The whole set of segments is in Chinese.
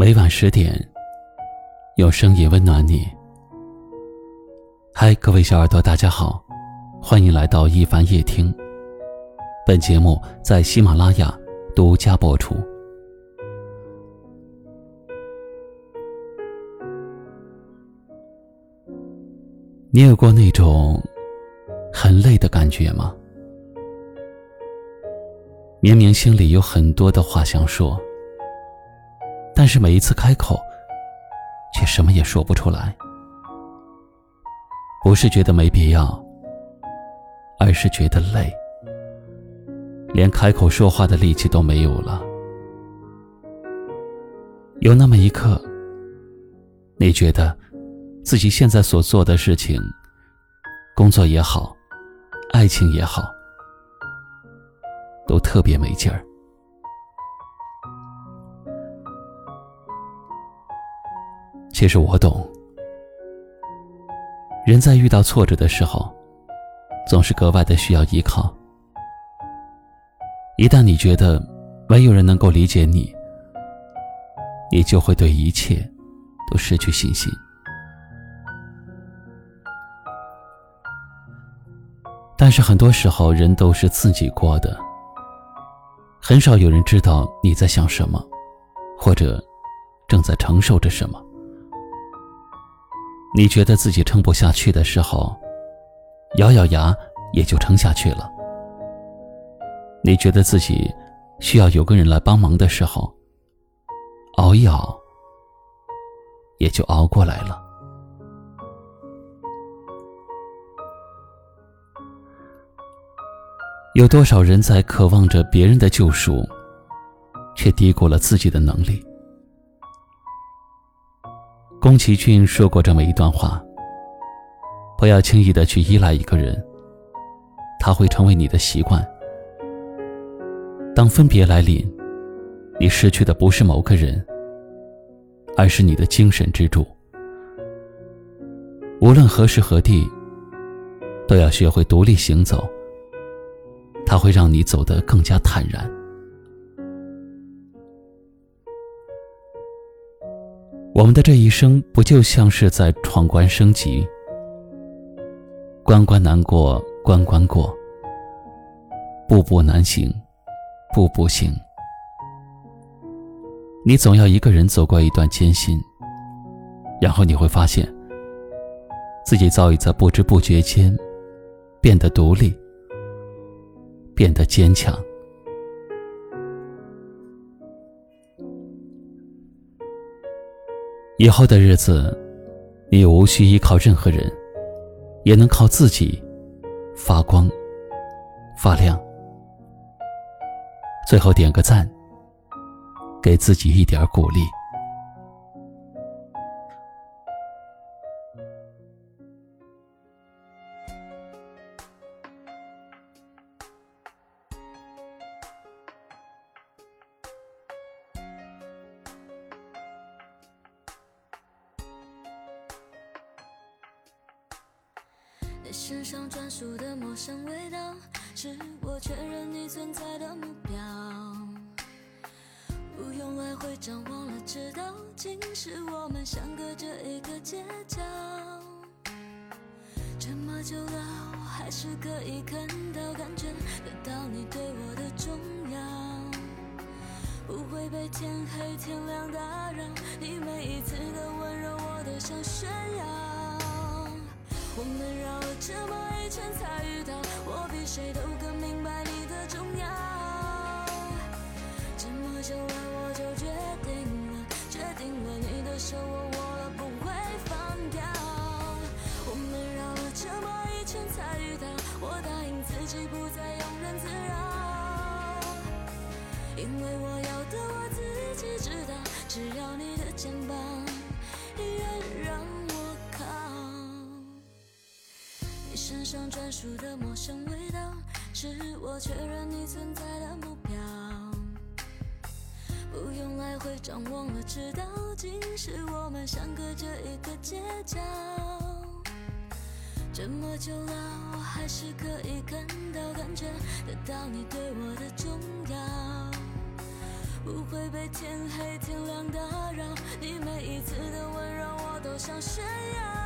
每晚十点，有声音温暖你。嗨，各位小耳朵，大家好，欢迎来到一凡夜听。本节目在喜马拉雅独家播出。你有过那种很累的感觉吗？明明心里有很多的话想说。但是每一次开口，却什么也说不出来。不是觉得没必要，而是觉得累，连开口说话的力气都没有了。有那么一刻，你觉得自己现在所做的事情，工作也好，爱情也好，都特别没劲儿。其实我懂，人在遇到挫折的时候，总是格外的需要依靠。一旦你觉得没有人能够理解你，你就会对一切都失去信心。但是很多时候，人都是自己过的，很少有人知道你在想什么，或者正在承受着什么。你觉得自己撑不下去的时候，咬咬牙也就撑下去了。你觉得自己需要有个人来帮忙的时候，熬一熬也就熬过来了。有多少人在渴望着别人的救赎，却低估了自己的能力？宫崎骏说过这么一段话：不要轻易的去依赖一个人，他会成为你的习惯。当分别来临，你失去的不是某个人，而是你的精神支柱。无论何时何地，都要学会独立行走，它会让你走得更加坦然。我们的这一生不就像是在闯关升级，关关难过关关过，步步难行步步行。你总要一个人走过一段艰辛，然后你会发现，自己早已在不知不觉间变得独立，变得坚强。以后的日子，你无需依靠任何人，也能靠自己发光发亮。最后点个赞，给自己一点鼓励。你身上专属的陌生味道，是我确认你存在的目标。不用来回张望了，知道竟是我们相隔着一个街角。这么久了，我还是可以看到、感觉得到你对我的重要。不会被天黑天亮打扰，你每一次的温柔，我都想炫耀。我们绕了这么一圈才遇到，我比谁都更明白你的重要。这么久了，我就决定了，决定了你的手我握了不会放掉。我们绕了这么一圈才遇到，我答应自己不再庸人自扰，因为我要的我自己知道，只要你的肩膀依然让。上专属的陌生味道，是我确认你存在的目标。不用来回张望了，知道竟是我们相隔着一个街角。这么久了，我还是可以看到、感觉得到你对我的重要。不会被天黑天亮打扰。你每一次的温柔，我都想炫耀。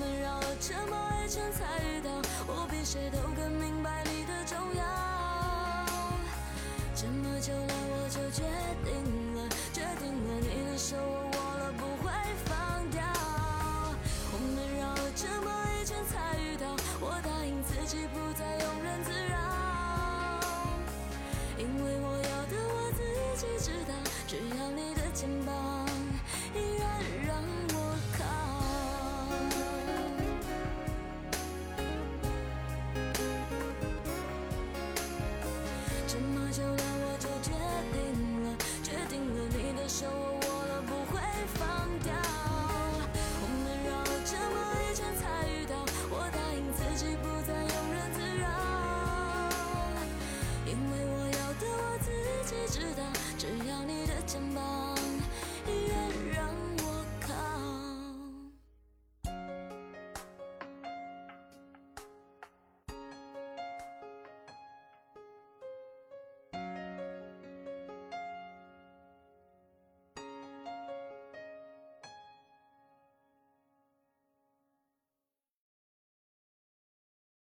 我们绕了这么一圈才遇到，我比谁都更明白你的重要。这么久了，我就决定了，决定了你的手我握了不会放掉。我们绕了这么一圈才遇到，我答应自己不。